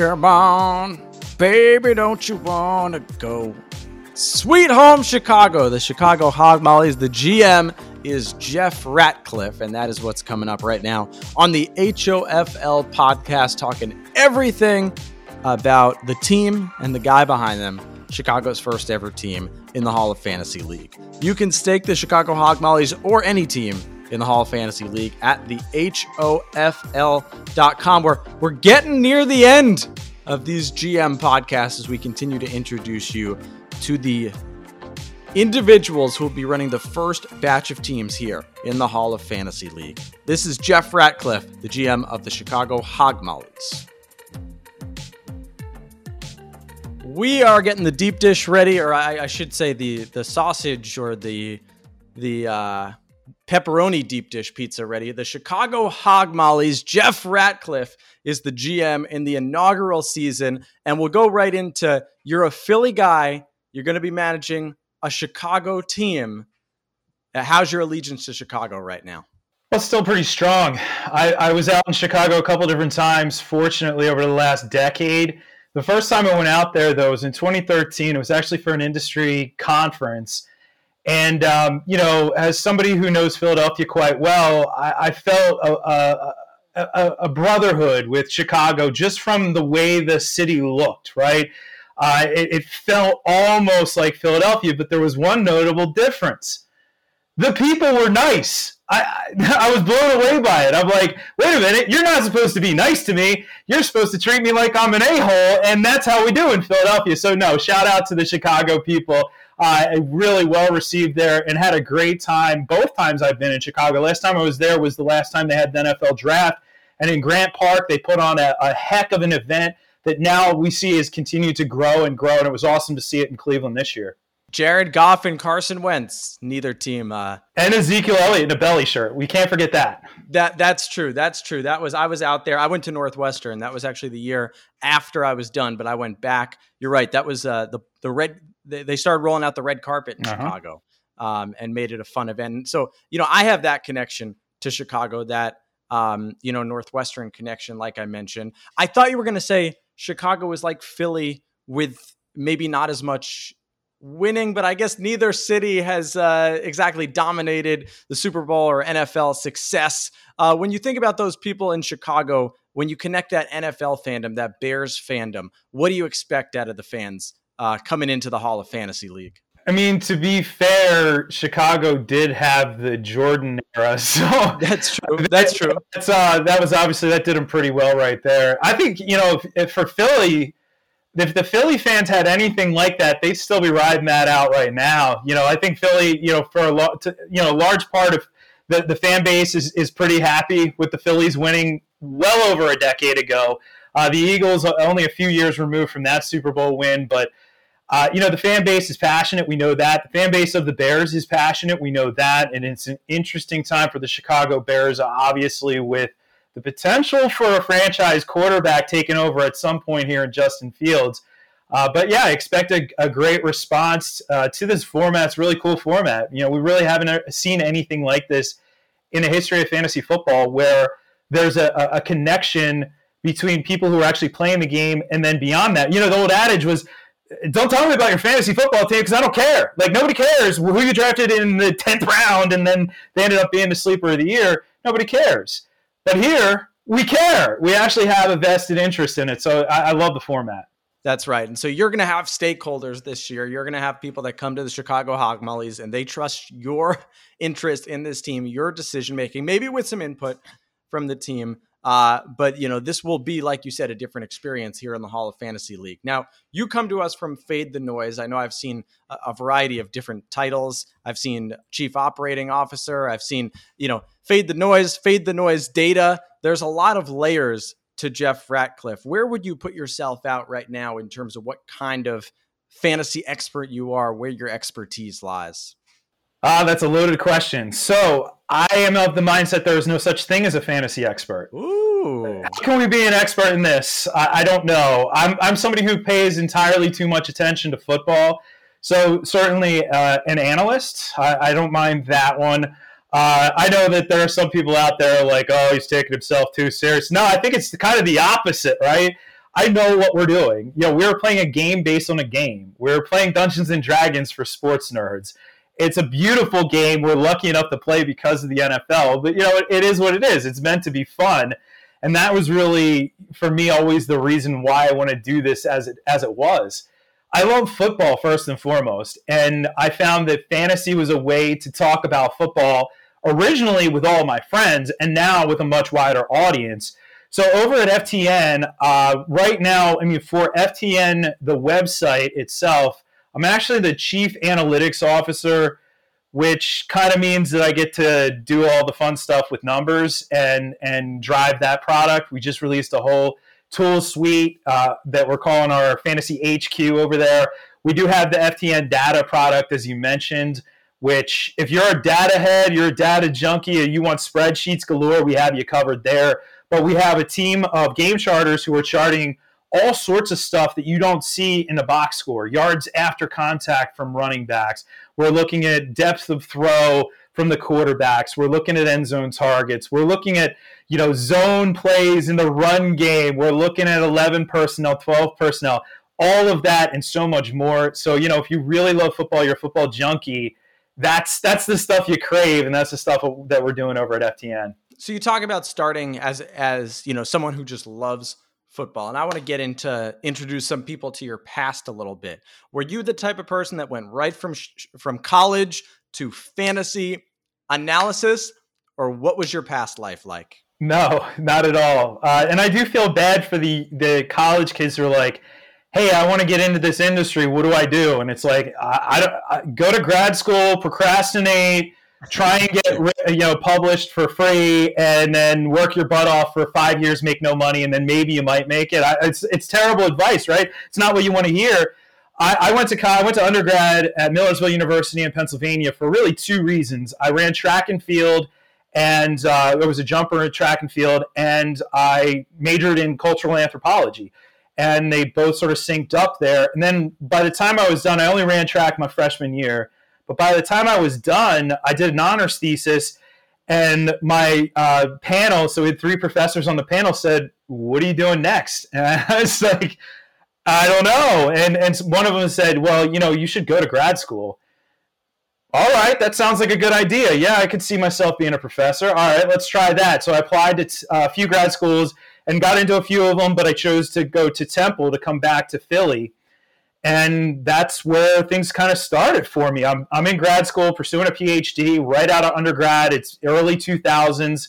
come on, baby, don't you wanna go? Sweet home Chicago, the Chicago Hogmollies. The GM is Jeff Ratcliffe, and that is what's coming up right now on the HOFL podcast, talking everything about the team and the guy behind them, Chicago's first ever team in the Hall of Fantasy League. You can stake the Chicago Hogmollies or any team in the Hall of Fantasy League at the HOFL.com, where we're getting near the end of these GM podcasts as we continue to introduce you to the individuals who will be running the first batch of teams here in the Hall of Fantasy League. This is Jeff Ratcliffe, the GM of the Chicago Hogmollies. We are getting the deep dish ready, or I, I should say the the sausage or the the uh, pepperoni deep dish pizza ready. The Chicago Hogmollies. Jeff Ratcliffe is the GM in the inaugural season, and we'll go right into you're a Philly guy. You're going to be managing a Chicago team. How's your allegiance to Chicago right now? Well, still pretty strong. I, I was out in Chicago a couple different times, fortunately, over the last decade. The first time I went out there, though, was in 2013. It was actually for an industry conference. And, um, you know, as somebody who knows Philadelphia quite well, I, I felt a, a, a, a, brotherhood with Chicago just from the way the city looked, right? Uh, it, it felt almost like Philadelphia, but there was one notable difference. The people were nice. I, I was blown away by it. I'm like, wait a minute, you're not supposed to be nice to me. You're supposed to treat me like I'm an a hole, and that's how we do in Philadelphia. So, no, shout out to the Chicago people. Uh, really well received there and had a great time both times I've been in Chicago. Last time I was there was the last time they had the NFL draft. And in Grant Park, they put on a, a heck of an event that now we see has continued to grow and grow. And it was awesome to see it in Cleveland this year. Jared Goff and Carson Wentz, neither team. Uh, and Ezekiel Elliott in a belly shirt. We can't forget that. That that's true. That's true. That was I was out there. I went to Northwestern. That was actually the year after I was done, but I went back. You're right. That was uh, the the red. They, they started rolling out the red carpet in uh-huh. Chicago, um, and made it a fun event. So you know, I have that connection to Chicago. That um, you know, Northwestern connection, like I mentioned. I thought you were going to say Chicago was like Philly with maybe not as much winning, but I guess neither city has uh, exactly dominated the Super Bowl or NFL success. Uh, when you think about those people in Chicago, when you connect that NFL fandom, that Bears fandom, what do you expect out of the fans uh, coming into the Hall of Fantasy League? I mean, to be fair, Chicago did have the Jordan era, so that's true. That's true. That's, uh, that was obviously that did them pretty well right there. I think you know, if, if for Philly, if the Philly fans had anything like that, they'd still be riding that out right now. You know, I think Philly, you know, for a lot, you know, a large part of the, the fan base is, is pretty happy with the Phillies winning well over a decade ago. Uh, the Eagles are only a few years removed from that Super Bowl win, but uh, you know the fan base is passionate. We know that the fan base of the Bears is passionate. We know that, and it's an interesting time for the Chicago Bears, obviously with the potential for a franchise quarterback taking over at some point here in Justin Fields. Uh, but yeah, I expect a, a great response uh, to this format. It's really cool format. You know, we really haven't uh, seen anything like this in the history of fantasy football, where there's a, a connection between people who are actually playing the game, and then beyond that, you know, the old adage was, "Don't tell me about your fantasy football team because I don't care." Like nobody cares who you drafted in the tenth round, and then they ended up being the sleeper of the year. Nobody cares. But here, we care. We actually have a vested interest in it. So I, I love the format. That's right. And so you're going to have stakeholders this year. You're going to have people that come to the Chicago Hogmollies and they trust your interest in this team, your decision making, maybe with some input from the team. Uh, but you know, this will be, like you said, a different experience here in the Hall of Fantasy League. Now, you come to us from Fade the Noise. I know I've seen a, a variety of different titles. I've seen Chief Operating Officer. I've seen, you know, Fade the Noise, Fade the Noise Data. There's a lot of layers to Jeff Ratcliffe. Where would you put yourself out right now in terms of what kind of fantasy expert you are, where your expertise lies? Ah, that's a loaded question. So I am of the mindset there is no such thing as a fantasy expert. Ooh. How can we be an expert in this? I, I don't know. I'm, I'm somebody who pays entirely too much attention to football. So certainly uh, an analyst. I, I, don't mind that one. Uh, I know that there are some people out there like, oh, he's taking himself too serious. No, I think it's kind of the opposite, right? I know what we're doing. You know, we're playing a game based on a game. We're playing Dungeons and Dragons for sports nerds. It's a beautiful game. We're lucky enough to play because of the NFL, but you know, it, it is what it is. It's meant to be fun. And that was really for me always the reason why I want to do this as it as it was. I love football first and foremost, and I found that fantasy was a way to talk about football originally with all my friends and now with a much wider audience. So over at FTN, uh, right now, I mean, for FTN, the website itself, I'm actually the chief analytics officer, which kind of means that I get to do all the fun stuff with numbers and and drive that product. We just released a whole tool suite uh, that we're calling our Fantasy HQ over there. We do have the FTN data product, as you mentioned which if you're a data head, you're a data junkie, and you want spreadsheets galore, we have you covered there. But we have a team of game charters who are charting all sorts of stuff that you don't see in a box score yards after contact from running backs. We're looking at depth of throw from the quarterbacks. We're looking at end zone targets. We're looking at you know zone plays in the run game. We're looking at 11 personnel, 12 personnel, all of that and so much more. So you know if you really love football, you're a football junkie that's that's the stuff you crave, and that's the stuff that we're doing over at FTN. So you talk about starting as as you know someone who just loves football, and I want to get into introduce some people to your past a little bit. Were you the type of person that went right from from college to fantasy analysis, or what was your past life like? No, not at all. Uh, and I do feel bad for the the college kids who are like hey, I want to get into this industry. What do I do? And it's like, I, I don't I, go to grad school, procrastinate, try and get you know published for free, and then work your butt off for five years, make no money, and then maybe you might make it. I, it's it's terrible advice, right? It's not what you want to hear. I, I went to I went to undergrad at Millersville University in Pennsylvania for really two reasons. I ran track and field and uh, I was a jumper in track and field, and I majored in cultural anthropology and they both sort of synced up there. And then by the time I was done, I only ran track my freshman year, but by the time I was done, I did an honors thesis. And my uh, panel, so we had three professors on the panel, said, "What are you doing next?" And I was like, "I don't know." And and one of them said, "Well, you know, you should go to grad school." All right, that sounds like a good idea. Yeah, I could see myself being a professor. All right, let's try that. So I applied to uh, a few grad schools and got into a few of them, but I chose to go to Temple to come back to Philly. And that's where things kind of started for me. I'm, I'm in grad school pursuing a PhD right out of undergrad. It's early 2000s.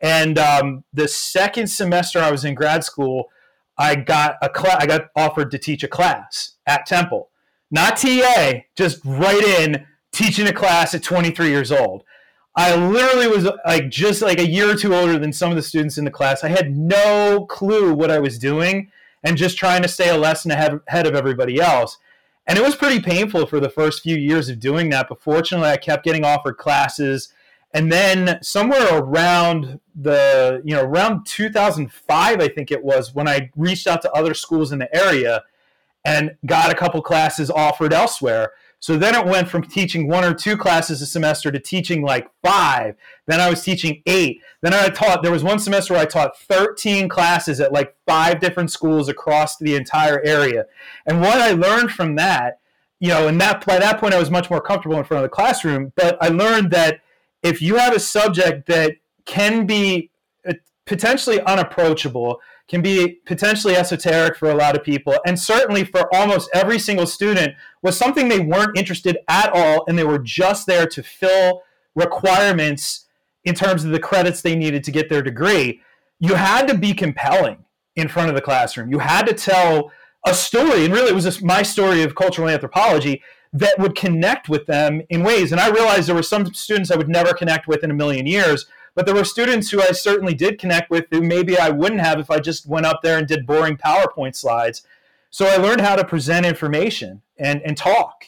And um, the second semester I was in grad school, I got a cl- I got offered to teach a class at Temple. Not TA, just right in teaching a class at 23 years old. I literally was like just like a year or two older than some of the students in the class. I had no clue what I was doing and just trying to stay a lesson ahead, of everybody else. And it was pretty painful for the first few years of doing that. But fortunately, I kept getting offered classes. And then somewhere around the, you know, around 2005, I think it was, when I reached out to other schools in the area and got a couple classes offered elsewhere. So then it went from teaching one or two classes a semester to teaching like five. Then I was teaching eight. Then I taught, there was one semester where I taught 13 classes at like five different schools across the entire area. And what I learned from that, you know, and that by that point I was much more comfortable in front of the classroom, but I learned that if you have a subject that can be uh, potentially unapproachable, can be potentially esoteric for a lot of people, and certainly for almost every single student was something they weren't interested at all, and they were just there to fill requirements in terms of the credits they needed to get their degree. You had to be compelling in front of the classroom. You had to tell a story, and really it was just my story of cultural anthropology that would connect with them in ways. And I realized there were some students I would never connect with in a million years but there were students who I certainly did connect with who maybe I wouldn't have if I just went up there and did boring PowerPoint slides. So I learned how to present information and, and talk.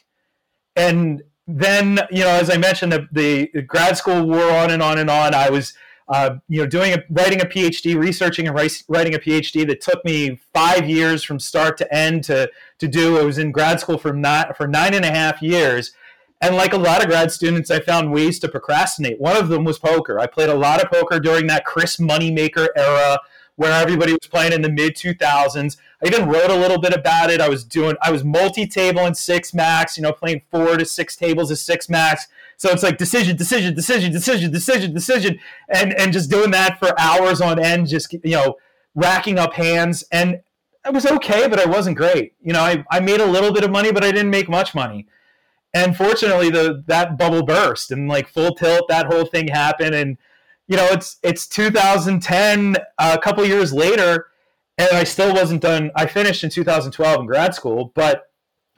And then, you know, as I mentioned, the, the grad school wore on and on and on. I was, uh, you know, doing a, writing a PhD, researching and writing a PhD that took me five years from start to end to, to do. I was in grad school for not for nine and a half years. And like a lot of grad students, I found ways to procrastinate. One of them was poker. I played a lot of poker during that Chris Moneymaker era where everybody was playing in the mid 2000s. I even wrote a little bit about it. I was doing, I was multi-table in six max, you know, playing four to six tables of six max. So it's like decision, decision, decision, decision, decision, decision, and and just doing that for hours on end, just you know, racking up hands. And it was okay, but I wasn't great. You know, I, I made a little bit of money, but I didn't make much money. And fortunately, the that bubble burst and like full tilt, that whole thing happened. And you know, it's it's 2010, a couple years later, and I still wasn't done. I finished in 2012 in grad school, but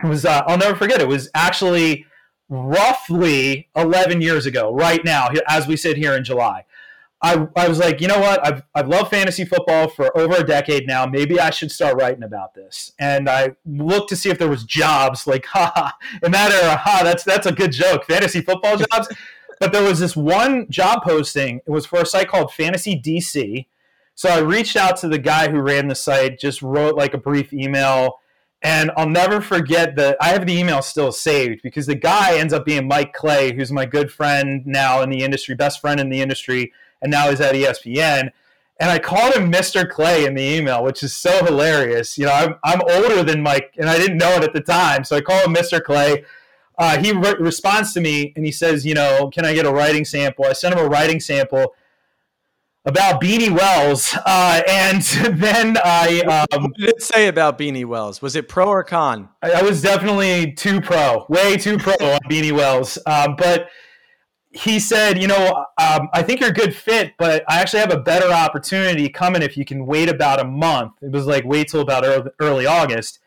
it was uh, I'll never forget. It was actually roughly 11 years ago, right now, as we sit here in July. I, I was like, you know what? I've, I've loved fantasy football for over a decade now. Maybe I should start writing about this. And I looked to see if there was jobs like, ha, in that era, ha, that's, that's a good joke. Fantasy football jobs. but there was this one job posting. It was for a site called Fantasy DC. So I reached out to the guy who ran the site, just wrote like a brief email and I'll never forget that I have the email still saved because the guy ends up being Mike Clay, who's my good friend now in the industry, best friend in the industry, and now he's at ESPN. And I called him Mr. Clay in the email, which is so hilarious. You know, I'm, I'm older than Mike, and I didn't know it at the time. So I call him Mr. Clay. Uh, he re- responds to me and he says, You know, can I get a writing sample? I sent him a writing sample about Beanie Wells, uh, and then I. Um, what did it say about Beanie Wells? Was it pro or con? I, I was definitely too pro, way too pro on Beanie Wells. Um, but he said, you know, um, I think you're a good fit, but I actually have a better opportunity coming if you can wait about a month. It was like wait till about early, August.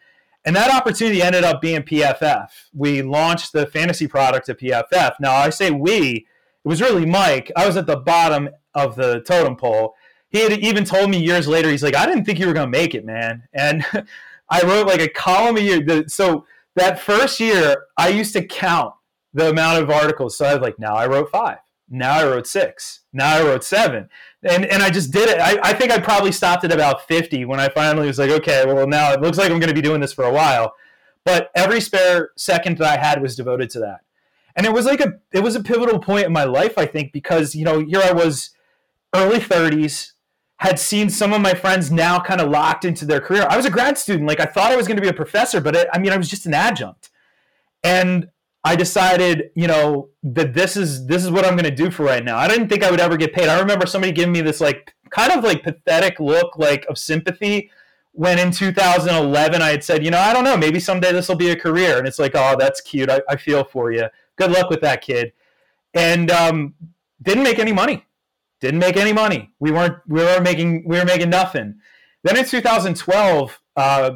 And that opportunity ended up being PFF. We launched the fantasy product at PFF. Now, I say we, it was really Mike. I was at the bottom of the totem pole. He had even told me years later, he's like, I didn't think you were going to make it, man. And I wrote like a column a year. So that first year, I used to count the amount of articles. So I was like, now I wrote five. Now I wrote six. Now I wrote seven. And, and I just did it. I, I think I probably stopped at about 50 when I finally was like, okay, well, now it looks like I'm going to be doing this for a while. But every spare second that I had was devoted to that. And it was like a, it was a pivotal point in my life, I think, because, you know, here I was early 30s, had seen some of my friends now kind of locked into their career. I was a grad student. Like I thought I was going to be a professor, but it, I mean, I was just an adjunct. And I decided, you know, that this is this is what I'm going to do for right now. I didn't think I would ever get paid. I remember somebody giving me this like kind of like pathetic look like of sympathy when in 2011 I had said, you know, I don't know, maybe someday this will be a career. And it's like, oh, that's cute. I, I feel for you. Good luck with that kid. And um, didn't make any money didn't make any money. We weren't we were making we were making nothing. Then in 2012, uh,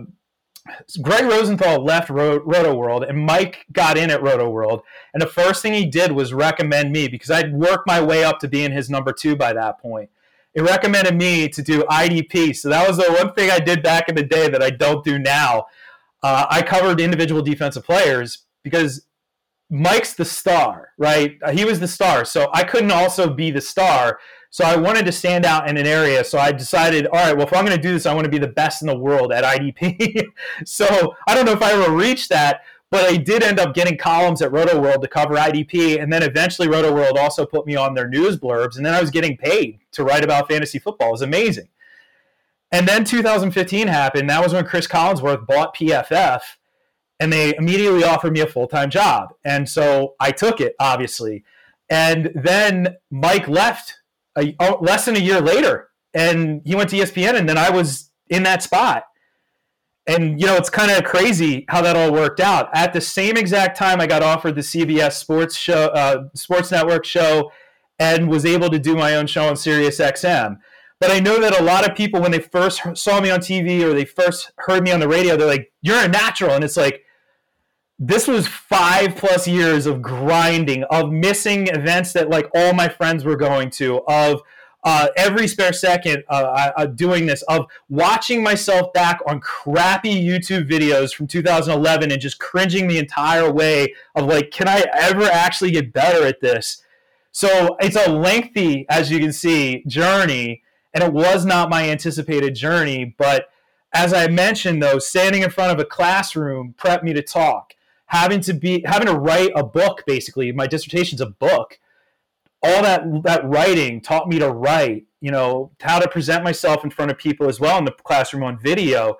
Greg Rosenthal left Rotoworld, and Mike got in at Rotoworld. And the first thing he did was recommend me because I'd worked my way up to being his number two by that point. He recommended me to do IDP. So that was the one thing I did back in the day that I don't do now. Uh, I covered individual defensive players because Mike's the star, right? He was the star. So I couldn't also be the star. So I wanted to stand out in an area. So I decided, all right, well, if I'm going to do this, I want to be the best in the world at IDP. so I don't know if I ever reached that, but I did end up getting columns at Rotoworld to cover IDP. And then eventually Rotoworld also put me on their news blurbs. And then I was getting paid to write about fantasy football. It was amazing. And then 2015 happened. That was when Chris Collinsworth bought PFF and they immediately offered me a full time job. And so I took it, obviously. And then Mike left a, oh, less than a year later, and he went to ESPN, and then I was in that spot. And you know, it's kind of crazy how that all worked out. At the same exact time, I got offered the CBS Sports show, uh, Sports Network show, and was able to do my own show on Sirius XM. But I know that a lot of people, when they first saw me on TV or they first heard me on the radio, they're like, "You're a natural," and it's like, this was five plus years of grinding, of missing events that like all my friends were going to, of uh, every spare second uh, uh, doing this, of watching myself back on crappy YouTube videos from 2011 and just cringing the entire way of like, can I ever actually get better at this? So it's a lengthy, as you can see, journey, and it was not my anticipated journey. But as I mentioned, though, standing in front of a classroom prepped me to talk having to be having to write a book basically my dissertation's a book all that that writing taught me to write you know, how to present myself in front of people as well in the classroom on video.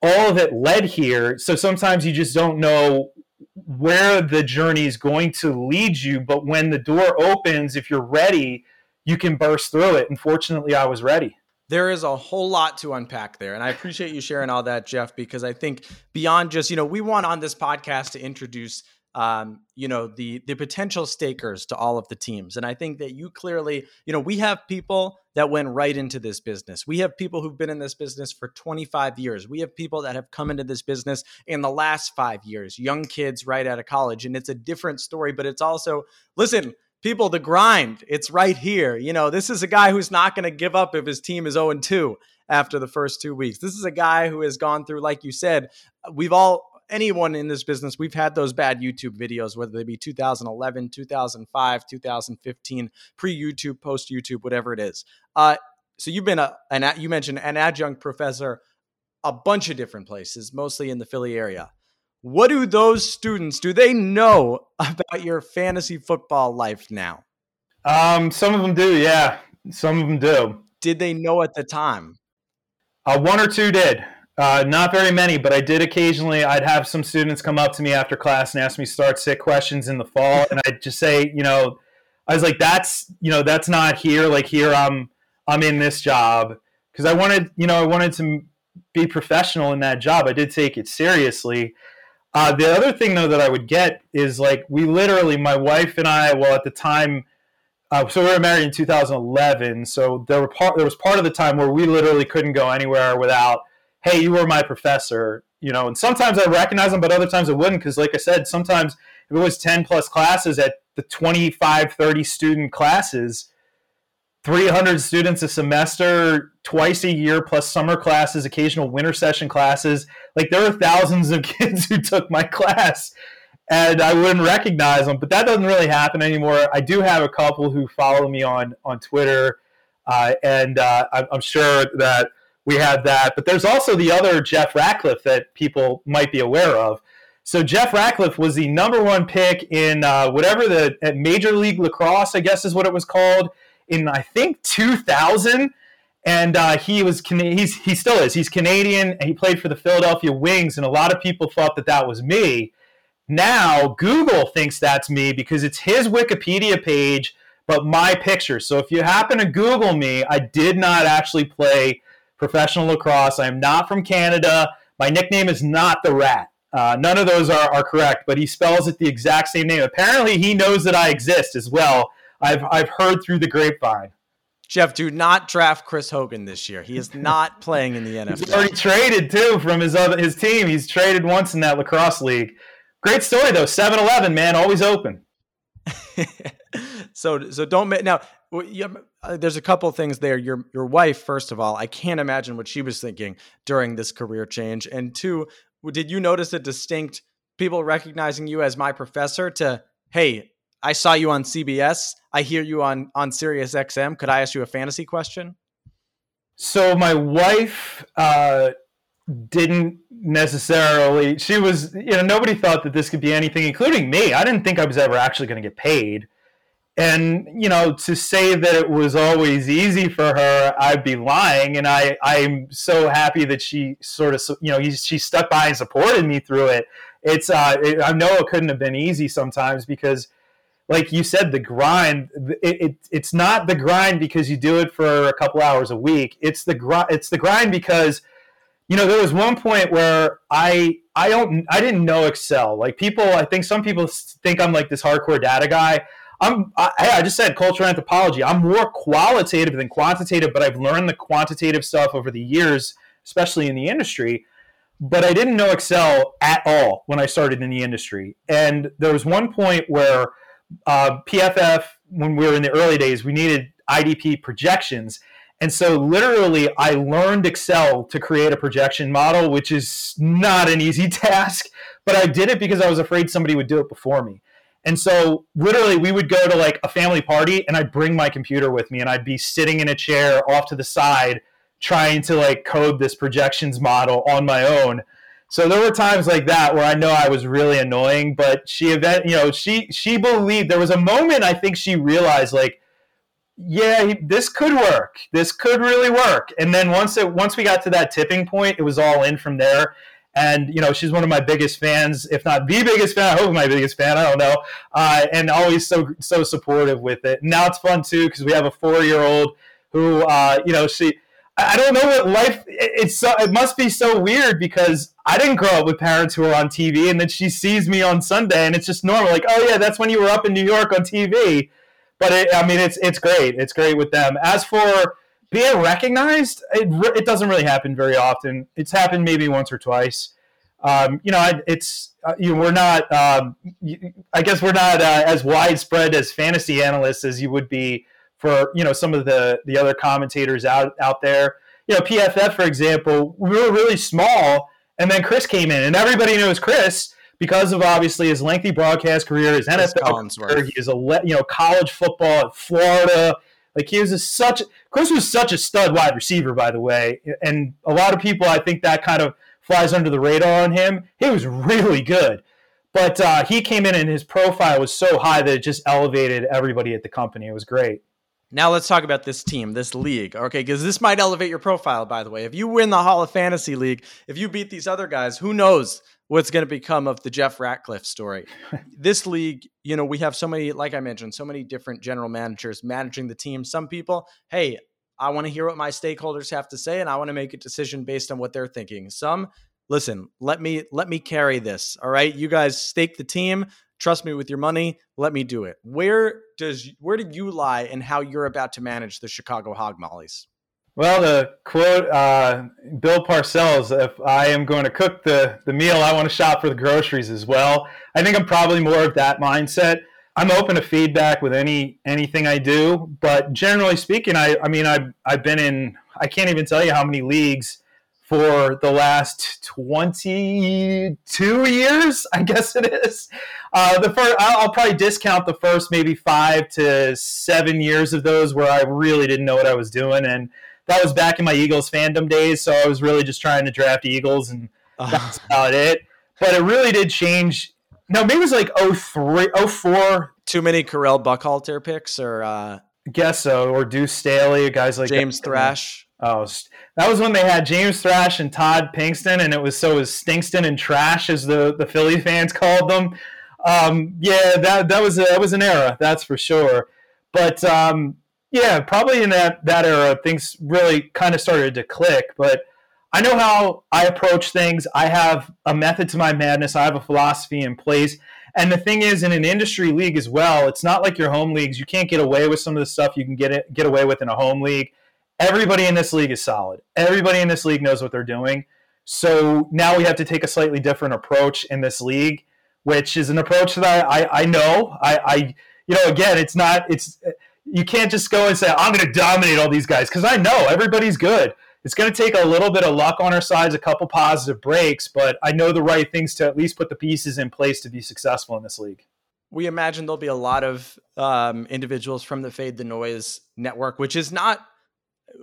All of it led here. So sometimes you just don't know where the journey is going to lead you. But when the door opens, if you're ready, you can burst through it. And fortunately, I was ready. There is a whole lot to unpack there. And I appreciate you sharing all that, Jeff, because I think beyond just, you know, we want on this podcast to introduce um, you know the the potential stakers to all of the teams. And i think that you clearly you know we have people that went right into this business. We have people who've been in this business for 25 years. We have people that have come into this business in the last five years young kids right out of college. And it's a different story but it's also listen people the grind it's right here you know this is a guy who's not going to give up if his team is 0 2 after the first two weeks this is a guy who has gone through like you said we've all anyone in this business, we've had those bad YouTube videos, whether they be 2011, 2005, 2015, pre YouTube, post YouTube, whatever it is. Uh, so you've been a, an, you mentioned an adjunct professor a bunch of different places, mostly in the Philly area. What do those students do they know about your fantasy football life now? Um, some of them do, yeah. Some of them do. Did they know at the time? Uh, one or two did. Uh, not very many, but I did occasionally. I'd have some students come up to me after class and ask me start sit questions in the fall, and I'd just say, you know, I was like, that's you know, that's not here. Like here, I'm I'm in this job because I wanted, you know, I wanted to be professional in that job. I did take it seriously. Uh, the other thing though that I would get is like we literally, my wife and I, well at the time. Uh, so we were married in 2011. So there were part, there was part of the time where we literally couldn't go anywhere without hey, you were my professor, you know, and sometimes I recognize them, but other times I wouldn't because, like I said, sometimes if it was 10 plus classes at the 25, 30 student classes, 300 students a semester, twice a year, plus summer classes, occasional winter session classes. Like there are thousands of kids who took my class and I wouldn't recognize them, but that doesn't really happen anymore. I do have a couple who follow me on, on Twitter, uh, and uh, I'm sure that we had that. But there's also the other Jeff Ratcliffe that people might be aware of. So Jeff Ratcliffe was the number one pick in uh, whatever the Major League Lacrosse, I guess is what it was called, in I think 2000. And uh, he was he's he still is he's Canadian and he played for the Philadelphia Wings. And a lot of people thought that that was me. Now Google thinks that's me because it's his Wikipedia page, but my picture. So if you happen to Google me, I did not actually play professional lacrosse. I am not from Canada. My nickname is not the Rat. Uh, none of those are, are correct, but he spells it the exact same name. Apparently, he knows that I exist as well. I've, I've heard through the grapevine. Jeff, do not draft Chris Hogan this year. He is not playing in the NFL. He's already traded too from his other his team. He's traded once in that lacrosse league. Great story though. 7-Eleven, man, always open. so so don't now uh, there's a couple things there. Your your wife, first of all, I can't imagine what she was thinking during this career change. And two, did you notice a distinct people recognizing you as my professor? To hey, I saw you on CBS. I hear you on on Sirius XM. Could I ask you a fantasy question? So my wife uh, didn't necessarily. She was, you know, nobody thought that this could be anything, including me. I didn't think I was ever actually going to get paid and you know to say that it was always easy for her i'd be lying and i i'm so happy that she sort of you know she stuck by and supported me through it it's uh it, i know it couldn't have been easy sometimes because like you said the grind it, it, it's not the grind because you do it for a couple hours a week it's the grind it's the grind because you know there was one point where i i don't i didn't know excel like people i think some people think i'm like this hardcore data guy I'm I, I just said cultural anthropology. I'm more qualitative than quantitative, but I've learned the quantitative stuff over the years, especially in the industry. But I didn't know Excel at all when I started in the industry. And there was one point where uh, PFF, when we were in the early days, we needed IDP projections. And so, literally, I learned Excel to create a projection model, which is not an easy task, but I did it because I was afraid somebody would do it before me. And so literally we would go to like a family party and I'd bring my computer with me and I'd be sitting in a chair off to the side trying to like code this projections model on my own. So there were times like that where I know I was really annoying, but she event, you know, she she believed there was a moment I think she realized like yeah, he, this could work. This could really work. And then once it once we got to that tipping point, it was all in from there. And you know, she's one of my biggest fans, if not the biggest fan. I hope my biggest fan. I don't know. Uh, and always so so supportive with it. now it's fun too because we have a four year old who, uh, you know, she. I don't know what life. It's so. It must be so weird because I didn't grow up with parents who were on TV, and then she sees me on Sunday, and it's just normal. Like, oh yeah, that's when you were up in New York on TV but it, I mean, it's it's great. It's great with them. As for being recognized, it, it doesn't really happen very often. It's happened maybe once or twice. Um, you know, it's uh, you know, we're not. Um, I guess we're not uh, as widespread as fantasy analysts as you would be for you know some of the the other commentators out out there. You know, PFF for example, we were really small, and then Chris came in, and everybody knows Chris because of obviously his lengthy broadcast career, his NFL career, he is a you know college football at Florida. Like he was a, such Chris was such a stud wide receiver, by the way, and a lot of people I think that kind of flies under the radar on him. He was really good, but uh, he came in and his profile was so high that it just elevated everybody at the company. It was great. Now let's talk about this team, this league. Okay, because this might elevate your profile, by the way. If you win the Hall of Fantasy League, if you beat these other guys, who knows what's going to become of the Jeff Ratcliffe story. this league, you know, we have so many, like I mentioned, so many different general managers managing the team. Some people, hey, I want to hear what my stakeholders have to say and I want to make a decision based on what they're thinking. Some, listen, let me let me carry this. All right. You guys stake the team. Trust me with your money. Let me do it. Where does where do you lie in how you're about to manage the Chicago Hogmollies? Well, to quote uh, Bill Parcells, if I am going to cook the, the meal, I want to shop for the groceries as well. I think I'm probably more of that mindset. I'm open to feedback with any anything I do, but generally speaking, I, I mean, I've, I've been in, I can't even tell you how many leagues for the last 22 years, I guess it is. Uh, the first, I'll, I'll probably discount the first maybe five to seven years of those where I really didn't know what I was doing. And that was back in my Eagles fandom days, so I was really just trying to draft Eagles, and that's about it. But it really did change. No, maybe it was like 03, 04. Too many Correll Buckhalter picks, or uh, guess so, or Deuce Staley, guys like James that. Thrash. Oh, that was when they had James Thrash and Todd Pinkston, and it was so it was Stinkston and Trash, as the the Philly fans called them. Um, yeah, that that was a, that was an era, that's for sure. But um, yeah, probably in that that era, things really kind of started to click. But I know how I approach things. I have a method to my madness. I have a philosophy in place. And the thing is, in an industry league as well, it's not like your home leagues. You can't get away with some of the stuff you can get it, get away with in a home league. Everybody in this league is solid. Everybody in this league knows what they're doing. So now we have to take a slightly different approach in this league, which is an approach that I, I, know. I, I, you know, again, it's not it's you can't just go and say I'm going to dominate all these guys because I know everybody's good. It's going to take a little bit of luck on our sides, a couple positive breaks, but I know the right things to at least put the pieces in place to be successful in this league. We imagine there'll be a lot of um, individuals from the Fade the Noise network, which is not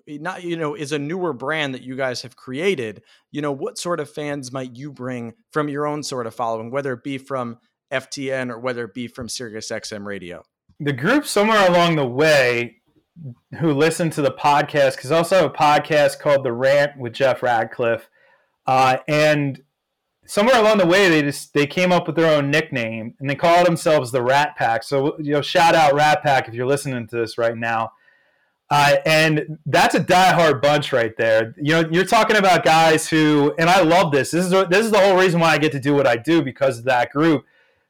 not you know is a newer brand that you guys have created you know what sort of fans might you bring from your own sort of following whether it be from ftn or whether it be from sirius xm radio the group somewhere along the way who listened to the podcast because I also have a podcast called The Rant with Jeff Ratcliffe uh, and somewhere along the way they just they came up with their own nickname and they called themselves the Rat Pack. So you know, shout out Rat Pack if you're listening to this right now. Uh, and that's a diehard bunch right there. You know, you're talking about guys who, and I love this. This is this is the whole reason why I get to do what I do because of that group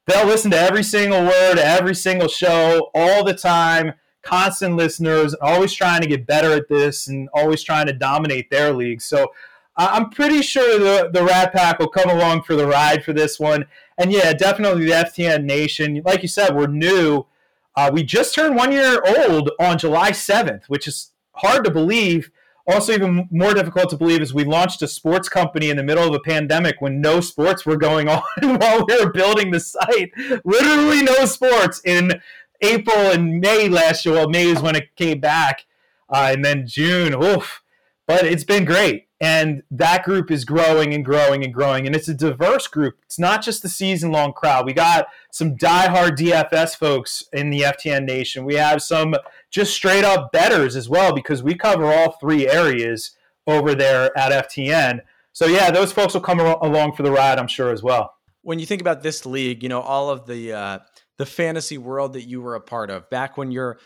they'll listen to every single word, every single show, all the time. Constant listeners, always trying to get better at this, and always trying to dominate their league. So I'm pretty sure the the Rat Pack will come along for the ride for this one. And yeah, definitely the FTN Nation. Like you said, we're new. Uh, we just turned one year old on July 7th, which is hard to believe also even more difficult to believe is we launched a sports company in the middle of a pandemic when no sports were going on while we were building the site. Literally no sports in April and May last year. Well, May is when it came back, uh, and then June. Oof. But it's been great. And that group is growing and growing and growing. And it's a diverse group. It's not just the season long crowd. We got some diehard DFS folks in the FTN Nation. We have some just straight up bettors as well because we cover all three areas over there at FTN. So, yeah, those folks will come along for the ride, I'm sure, as well. When you think about this league, you know, all of the, uh, the fantasy world that you were a part of back when you're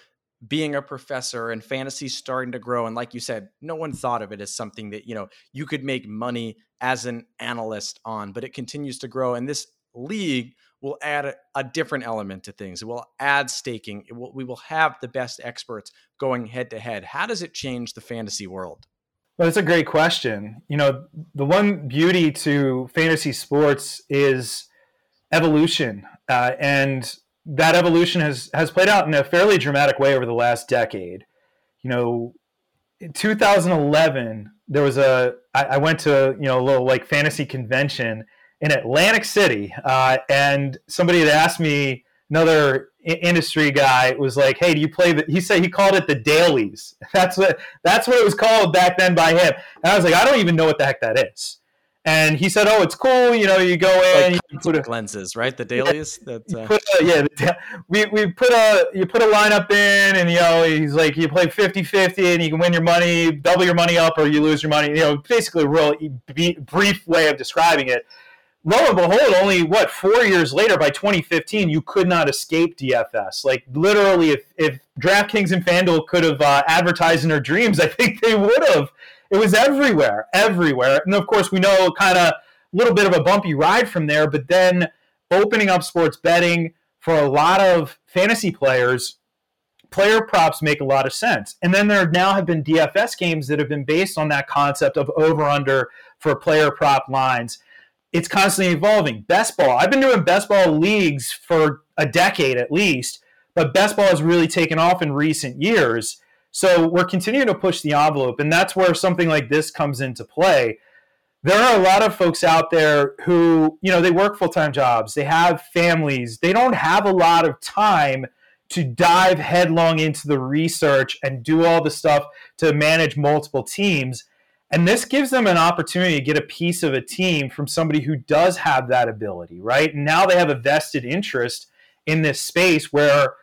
being a professor and fantasy starting to grow and like you said no one thought of it as something that you know you could make money as an analyst on but it continues to grow and this league will add a, a different element to things. It will add staking. Will, we will have the best experts going head to head. How does it change the fantasy world? Well, that's a great question. You know, the one beauty to fantasy sports is evolution, uh, and that evolution has has played out in a fairly dramatic way over the last decade. You know, in 2011, there was a I, I went to you know a little like fantasy convention in Atlantic City, uh, and somebody had asked me another industry guy was like, "Hey, do you play the?" He said he called it the dailies. That's what that's what it was called back then by him. And I was like, I don't even know what the heck that is. And he said, "Oh, it's cool. You know, you go in, like you put a, lenses, right? The dailies. Yeah, that uh... a, yeah, we, we put a you put a lineup in, and you know, he's like, you play 50-50 and you can win your money, double your money up, or you lose your money. You know, basically, a real brief way of describing it. Lo and behold, only what four years later, by 2015, you could not escape DFS. Like literally, if if DraftKings and FanDuel could have uh, advertised in their dreams, I think they would have it was everywhere, everywhere. And of course, we know kind of a little bit of a bumpy ride from there, but then opening up sports betting for a lot of fantasy players, player props make a lot of sense. And then there now have been DFS games that have been based on that concept of over under for player prop lines. It's constantly evolving. Best ball. I've been doing best ball leagues for a decade at least, but best ball has really taken off in recent years. So we're continuing to push the envelope, and that's where something like this comes into play. There are a lot of folks out there who, you know, they work full time jobs, they have families, they don't have a lot of time to dive headlong into the research and do all the stuff to manage multiple teams. And this gives them an opportunity to get a piece of a team from somebody who does have that ability, right? Now they have a vested interest in this space where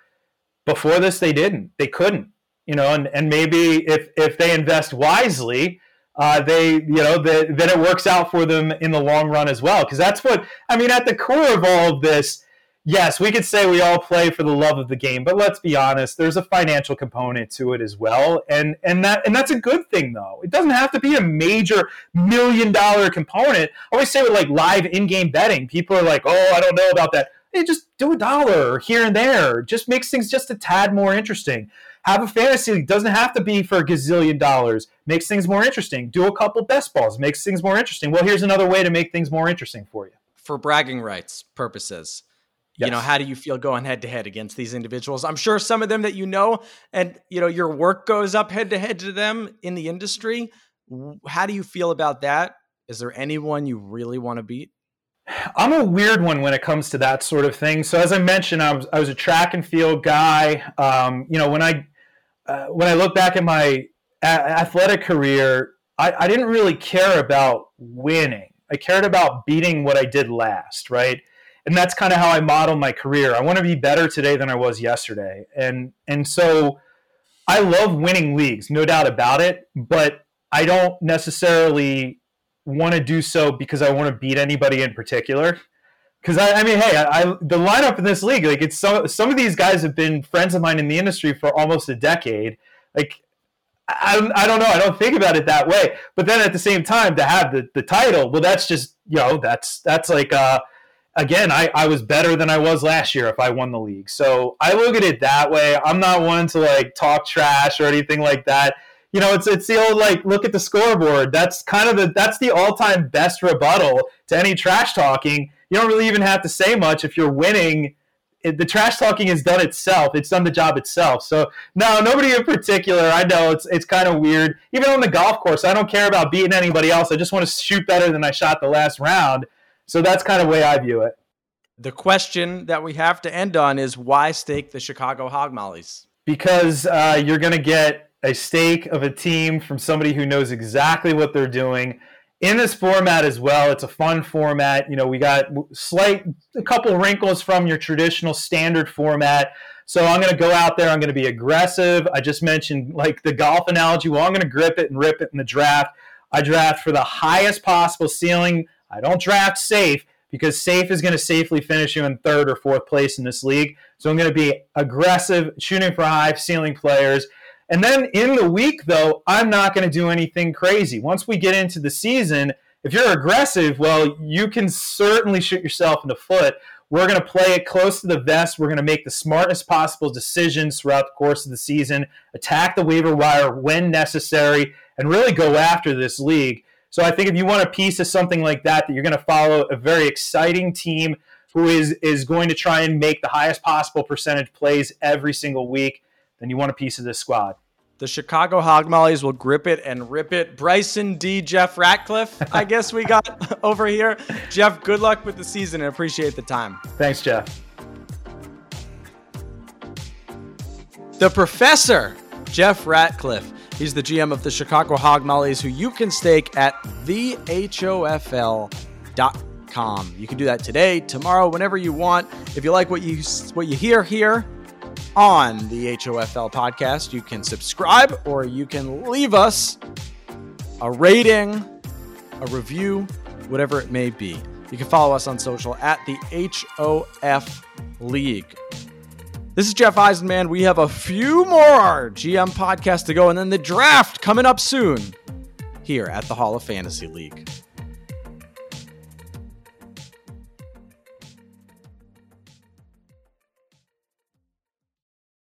before this they didn't, they couldn't you know, and, and maybe if if they invest wisely, uh, they you know the, then it works out for them in the long run as well. Because that's what I mean. At the core of all of this, yes, we could say we all play for the love of the game, but let's be honest, there's a financial component to it as well, and and that and that's a good thing though. It doesn't have to be a major million dollar component. I always say with like live in-game betting, people are like, oh, I don't know about that. Hey, just do a dollar here and there. Just makes things just a tad more interesting. Have a fantasy league. Doesn't have to be for a gazillion dollars. Makes things more interesting. Do a couple best balls. Makes things more interesting. Well, here's another way to make things more interesting for you. For bragging rights purposes. Yes. You know, how do you feel going head to head against these individuals? I'm sure some of them that you know and you know your work goes up head to head to them in the industry. How do you feel about that? Is there anyone you really want to beat? I'm a weird one when it comes to that sort of thing. So as I mentioned, I was I was a track and field guy. Um, you know, when I uh, when I look back at my a- athletic career, I, I didn't really care about winning. I cared about beating what I did last, right? And that's kind of how I model my career. I want to be better today than I was yesterday, and and so I love winning leagues, no doubt about it. But I don't necessarily want to do so because I want to beat anybody in particular. Because I, I, mean, hey, I, I, the lineup in this league, like it's some some of these guys have been friends of mine in the industry for almost a decade. Like, I, I don't know, I don't think about it that way. But then at the same time, to have the, the title, well, that's just you know, that's that's like uh, again, I, I was better than I was last year if I won the league. So I look at it that way. I'm not one to like talk trash or anything like that you know, it's it's the old like look at the scoreboard. That's kind of the that's the all time best rebuttal to any trash talking. You don't really even have to say much if you're winning. It, the trash talking has done itself. It's done the job itself. So no, nobody in particular. I know it's it's kind of weird. Even on the golf course, I don't care about beating anybody else. I just want to shoot better than I shot the last round. So that's kind of the way I view it. The question that we have to end on is why stake the Chicago Hogmollies? Because uh, you're going to get a stake of a team from somebody who knows exactly what they're doing in this format as well. It's a fun format. You know, we got slight a couple wrinkles from your traditional standard format. So I'm going to go out there. I'm going to be aggressive. I just mentioned like the golf analogy. Well, I'm going to grip it and rip it in the draft. I draft for the highest possible ceiling. I don't draft safe because safe is going to safely finish you in third or fourth place in this league. So I'm going to be aggressive, shooting for high ceiling players. And then in the week, though, I'm not going to do anything crazy. Once we get into the season, if you're aggressive, well, you can certainly shoot yourself in the foot. We're going to play it close to the vest. We're going to make the smartest possible decisions throughout the course of the season, attack the waiver wire when necessary, and really go after this league. So I think if you want a piece of something like that, that you're going to follow a very exciting team who is is going to try and make the highest possible percentage plays every single week, then you want a piece of this squad. The Chicago Hogmollies will grip it and rip it. Bryson D. Jeff Ratcliffe, I guess we got over here. Jeff, good luck with the season and appreciate the time. Thanks, Jeff. The professor, Jeff Ratcliffe. He's the GM of the Chicago Hogmollies, who you can stake at thehofl.com. You can do that today, tomorrow, whenever you want. If you like what you what you hear here, on the HOFL podcast. You can subscribe or you can leave us a rating, a review, whatever it may be. You can follow us on social at the HOF League. This is Jeff Eisenband. We have a few more GM podcasts to go, and then the draft coming up soon here at the Hall of Fantasy League.